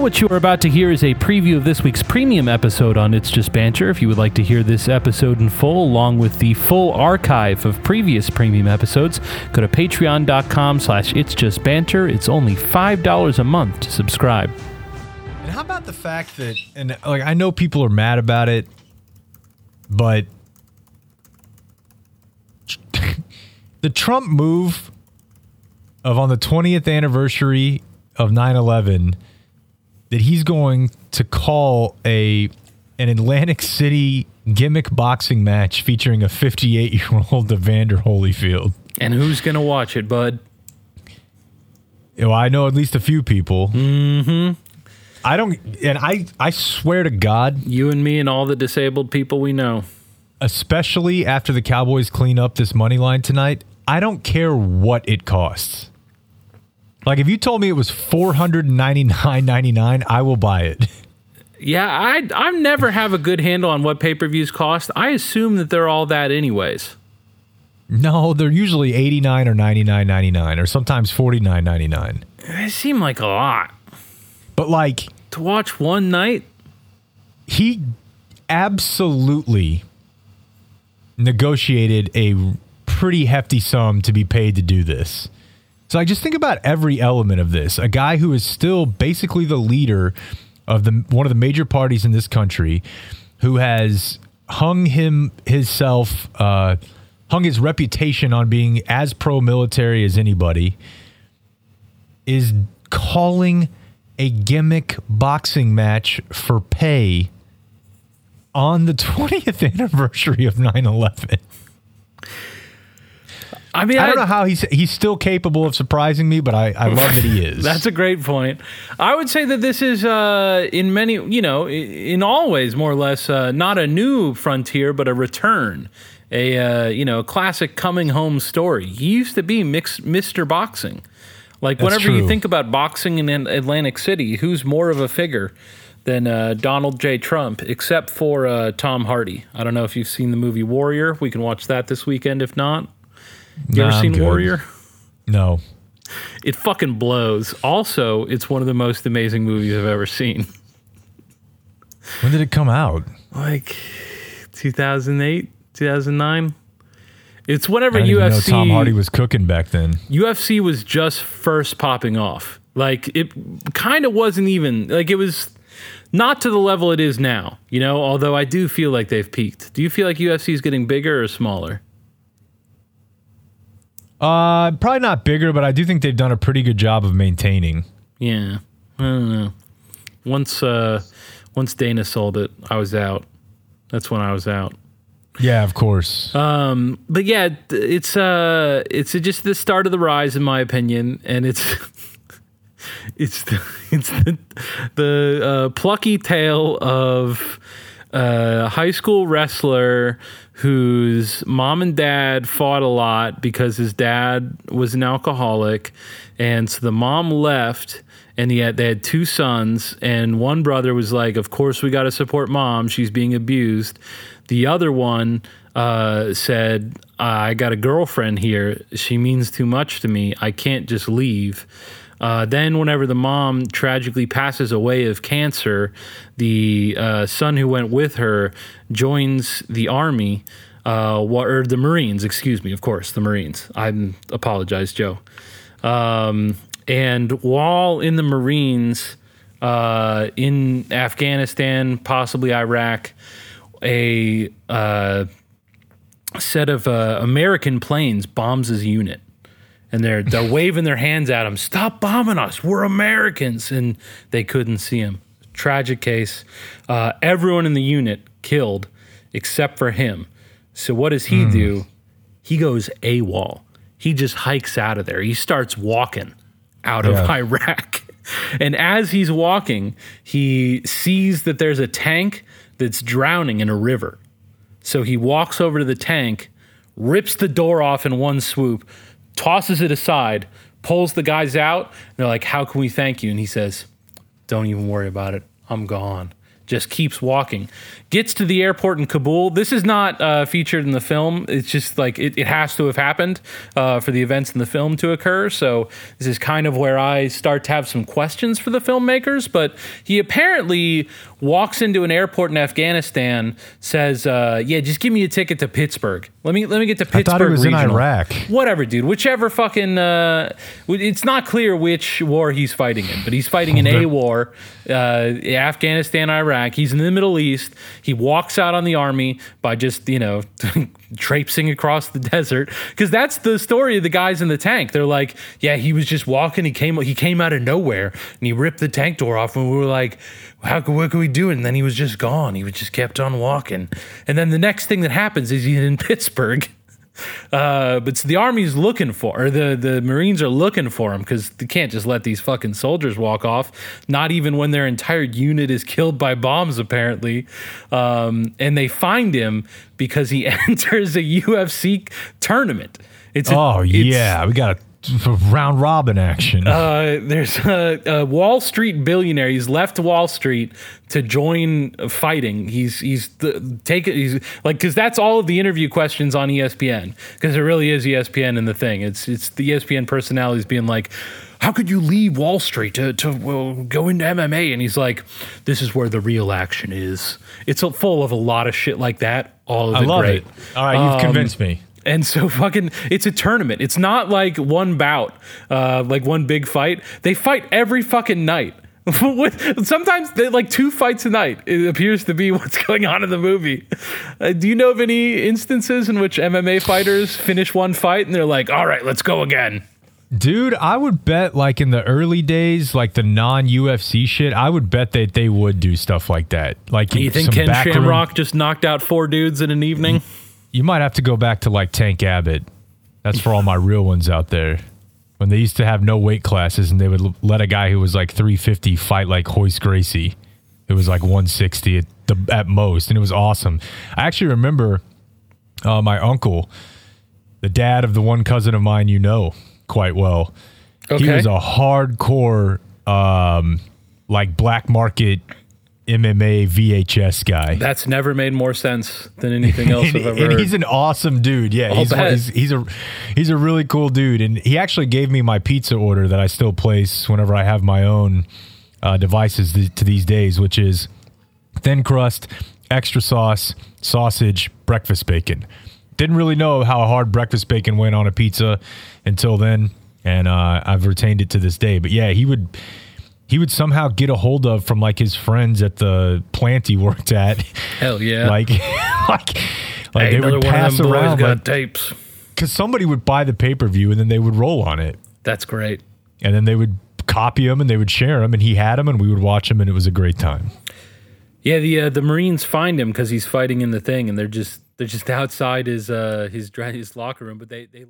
What you are about to hear is a preview of this week's premium episode on It's Just Banter. If you would like to hear this episode in full, along with the full archive of previous premium episodes, go to patreon.com slash It's Just Banter. It's only $5 a month to subscribe. And how about the fact that, and like, I know people are mad about it, but the Trump move of on the 20th anniversary of 9 11 that he's going to call a an Atlantic City gimmick boxing match featuring a 58 year old Evander Holyfield. And who's going to watch it, bud? Well, I know at least a few people. Mm-hmm. I don't, and I, I swear to God, You and me and all the disabled people we know. especially after the Cowboys clean up this money line tonight, I don't care what it costs. Like if you told me it was four hundred ninety nine ninety nine, I will buy it. Yeah, I I never have a good handle on what pay per views cost. I assume that they're all that anyways. No, they're usually eighty nine or ninety nine ninety nine, or sometimes forty nine ninety nine. They seem like a lot But like to watch one night. he absolutely negotiated a pretty hefty sum to be paid to do this. So I just think about every element of this. A guy who is still basically the leader of the one of the major parties in this country, who has hung him himself, uh, hung his reputation on being as pro-military as anybody, is calling a gimmick boxing match for pay on the 20th anniversary of 9/11. I mean, I don't know how he's he's still capable of surprising me, but I, I love that he is. That's a great point. I would say that this is, uh, in many, you know, in all ways, more or less, uh, not a new frontier, but a return. A uh, you know, classic coming home story. He used to be Mr. Boxing. Like That's whenever you think about boxing in Atlantic City, who's more of a figure than uh, Donald J. Trump, except for uh, Tom Hardy? I don't know if you've seen the movie Warrior. We can watch that this weekend. If not, you Nah, ever seen. Warrior? no. It fucking blows. Also, it's one of the most amazing movies I've ever seen. When did it come out? Like 2008, 2009. It's whenever I didn't even know UFC Tom Hardy was cooking back then. UFC was just first popping off. Like it kind of wasn't even like it was not to the level it is now, you know, although I do feel like they've peaked. Do you feel like UFC is getting bigger or smaller? Uh, probably not bigger, but I do think they've done a pretty good job of maintaining. Yeah. I don't know. Once uh once Dana sold it, I was out. That's when I was out. Yeah, of course. Um, but yeah, it's uh, it's just the start of the rise, in my opinion, and it's it's the, it's the, the uh, plucky tale of a high school wrestler whose mom and dad fought a lot because his dad was an alcoholic, and so the mom left. And yet they had two sons, and one brother was like, "Of course we got to support mom. She's being abused." The other one uh, said, "I got a girlfriend here. She means too much to me. I can't just leave." Uh, then, whenever the mom tragically passes away of cancer, the uh, son who went with her joins the army, uh, or the Marines. Excuse me, of course, the Marines. I apologize, Joe. Um, and while in the Marines, uh, in Afghanistan, possibly Iraq, a uh, set of uh, American planes bombs his unit, and they're they're waving their hands at him, "Stop bombing us! We're Americans!" And they couldn't see him. Tragic case. Uh, everyone in the unit killed except for him. So what does he do? He goes AWOL. He just hikes out of there. He starts walking out of Iraq. And as he's walking, he sees that there's a tank that's drowning in a river. So he walks over to the tank, rips the door off in one swoop, tosses it aside, pulls the guys out. And they're like, How can we thank you? And he says, Don't even worry about it. I'm gone. just keeps walking. Gets to the airport in Kabul. This is not uh, featured in the film. It's just like it, it has to have happened uh, for the events in the film to occur. So this is kind of where I start to have some questions for the filmmakers. But he apparently walks into an airport in Afghanistan, says, uh, "Yeah, just give me a ticket to Pittsburgh. Let me let me get to Pittsburgh." I thought it was regional. in Iraq. Whatever, dude. Whichever fucking. Uh, it's not clear which war he's fighting in, but he's fighting in a war, uh, Afghanistan, Iraq. He's in the Middle East. He walks out on the army by just you know traipsing across the desert because that's the story of the guys in the tank. They're like, yeah, he was just walking. He came he came out of nowhere and he ripped the tank door off, and we were like. How could, what could we do? And then he was just gone. He was just kept on walking. And then the next thing that happens is he's in Pittsburgh uh, but the army's looking for, or the, the Marines are looking for him because they can't just let these fucking soldiers walk off, not even when their entire unit is killed by bombs, apparently. Um, and they find him because he enters a UFC tournament. It's a, Oh yeah, we got a round robin action. uh, there's a, a Wall Street billionaire. He's left Wall Street to join fighting. He's he's the, take it. He's like because that's all of the interview questions on ESPN because it really is ESPN in the thing. It's it's the ESPN personalities being like. How could you leave Wall Street to, to well, go into MMA? And he's like, "This is where the real action is." It's full of a lot of shit like that. All of I it love great. it. All right, you've Um, convinced me. And so fucking it's a tournament. It's not like one bout, uh, like one big fight. They fight every fucking night. With- Sometimes they like two fights a night. It appears to be what's going on in the movie. Uh, do you know of any instances in which MMA fighters finish one fight and they're like, "All right, let's go again"? Dude, I would bet like in the early days, like the non UFC shit, I would bet that they would do stuff like that. Like You think some Ken Shamrock just knocked out four dudes in an evening? You might have to go back to like Tank Abbott. That's for all my real ones out there. When they used to have no weight classes and they would l- let a guy who was like 350 fight like Royce Gracie, who was like 160 at, the, at most. And it was awesome. I actually remember uh, my uncle, the dad of the one cousin of mine you know quite well. He was a hardcore, um, like black market MMA VHS guy. That's never made more sense than anything else and, I've ever he's an awesome dude. Yeah, he's, he's he's a he's a really cool dude, and he actually gave me my pizza order that I still place whenever I have my own uh, devices th- to these days, which is thin crust, extra sauce, sausage, breakfast bacon. Didn't really know how hard breakfast bacon went on a pizza until then, and uh, I've retained it to this day. But yeah, he would he would somehow get a hold of from like his friends at the plant he worked at. Hell yeah! like like like hey, they would pass around got like tapes. because somebody would buy the pay per view and then they would roll on it That's great. and then they would copy them and they would share them and he had them and we would watch them and it was a great time. Yeah, the uh, the Marines find him because he's fighting in the thing, and they're just they're just outside his uh his his locker room, but they they.